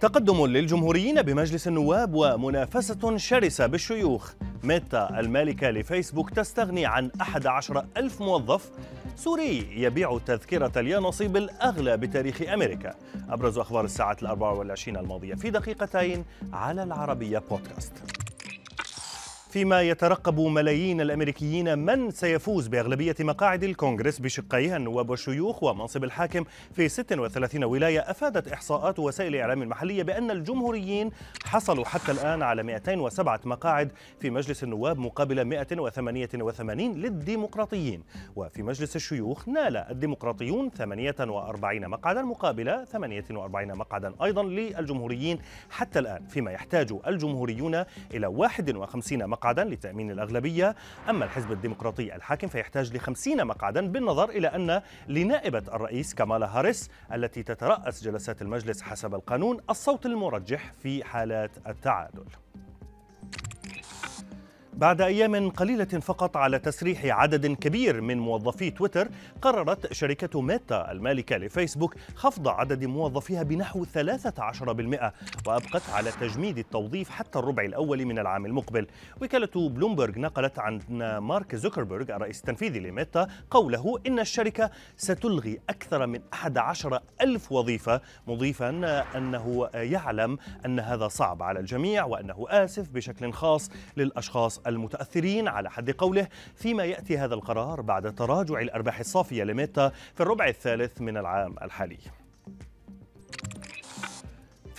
تقدم للجمهوريين بمجلس النواب ومنافسة شرسة بالشيوخ. ميتا المالكة لفيسبوك تستغني عن 11 ألف موظف. سوري يبيع تذكرة اليانصيب الأغلى بتاريخ أمريكا. أبرز أخبار الساعة الأربع والعشرين الماضية في دقيقتين على العربية بودكاست. فيما يترقب ملايين الأمريكيين من سيفوز بأغلبية مقاعد الكونغرس بشقيها النواب والشيوخ ومنصب الحاكم في 36 ولاية أفادت إحصاءات وسائل الاعلام المحليه بأن الجمهوريين حصلوا حتى الآن على 207 مقاعد في مجلس النواب مقابل 188 للديمقراطيين. وفي مجلس الشيوخ نال الديمقراطيون 48 مقعدا مقابل 48 مقعدا أيضا للجمهوريين حتى الآن فيما يحتاج الجمهوريون إلى 51 مقعدا مقعدا لتأمين الأغلبية. أما الحزب الديمقراطي الحاكم فيحتاج لخمسين مقعدا بالنظر إلى أن لنائبة الرئيس كمالا هاريس التي تترأس جلسات المجلس حسب القانون الصوت المرجح في حالات التعادل. بعد أيام قليلة فقط على تسريح عدد كبير من موظفي تويتر قررت شركة ميتا المالكة لفيسبوك خفض عدد موظفيها بنحو 13% وأبقت على تجميد التوظيف حتى الربع الأول من العام المقبل. وكالة بلومبرغ نقلت عن مارك زوكربيرغ الرئيس التنفيذي لميتا قوله إن الشركة ستلغي أكثر من 11 ألف وظيفة مضيفا أنه يعلم أن هذا صعب على الجميع وأنه آسف بشكل خاص للأشخاص المتأثرين على حد قوله فيما يأتي هذا القرار بعد تراجع الأرباح الصافية لميتا في الربع الثالث من العام الحالي.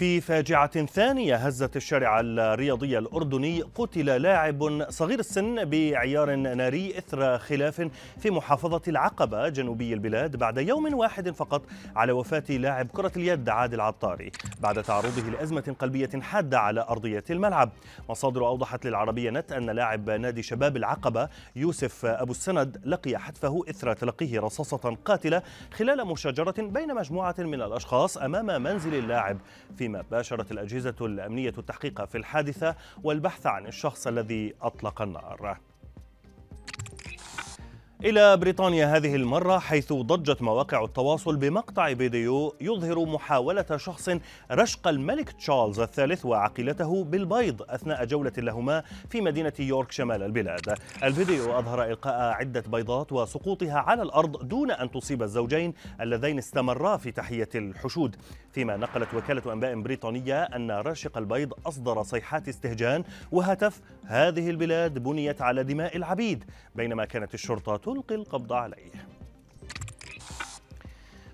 في فاجعة ثانية هزت الشارع الرياضي الأردني قتل لاعب صغير السن بعيار ناري إثر خلاف في محافظة العقبة جنوبي البلاد بعد يوم واحد فقط على وفاة لاعب كرة اليد عادل عطاري بعد تعرضه لأزمة قلبية حادة على أرضية الملعب. مصادر أوضحت للعربية نت أن لاعب نادي شباب العقبة يوسف أبو السند لقي حتفه إثر تلقيه رصاصة قاتلة خلال مشاجرة بين مجموعة من الأشخاص أمام منزل اللاعب في فيما باشرت الأجهزة الأمنية التحقيق في الحادثة والبحث عن الشخص الذي أطلق النار. إلى بريطانيا هذه المرة حيث ضجت مواقع التواصل بمقطع فيديو يظهر محاولة شخص رشق الملك تشارلز الثالث وعقيلته بالبيض أثناء جولة لهما في مدينة يورك شمال البلاد. الفيديو أظهر إلقاء عدة بيضات وسقوطها على الأرض دون أن تصيب الزوجين اللذين استمرا في تحية الحشود. فيما نقلت وكالة أنباء بريطانية أن راشق البيض أصدر صيحات استهجان وهتف هذه البلاد بنيت على دماء العبيد. بينما كانت الشرطة تلقي القبض عليه.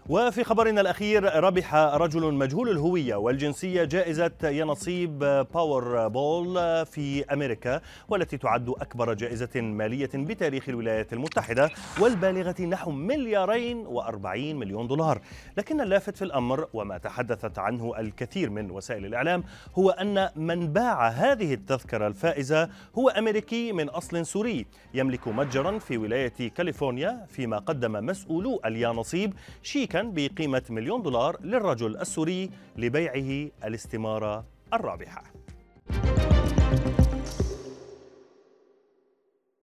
وفي خبرنا الأخير ربح رجل مجهول الهوية والجنسية جائزة يانصيب باور بول في أمريكا والتي تعد أكبر جائزة مالية بتاريخ الولايات المتحدة والبالغة نحو مليارين وأربعين مليون دولار. لكن اللافت في الأمر وما تحدثت عنه الكثير من وسائل الإعلام هو أن من باع هذه التذكرة الفائزة هو أمريكي من أصل سوري يملك متجرا في ولاية كاليفورنيا فيما قدم مسؤولو اليانصيب شيكا بقيمة مليون دولار للرجل السوري لبيعه الاستمارة الرابحة.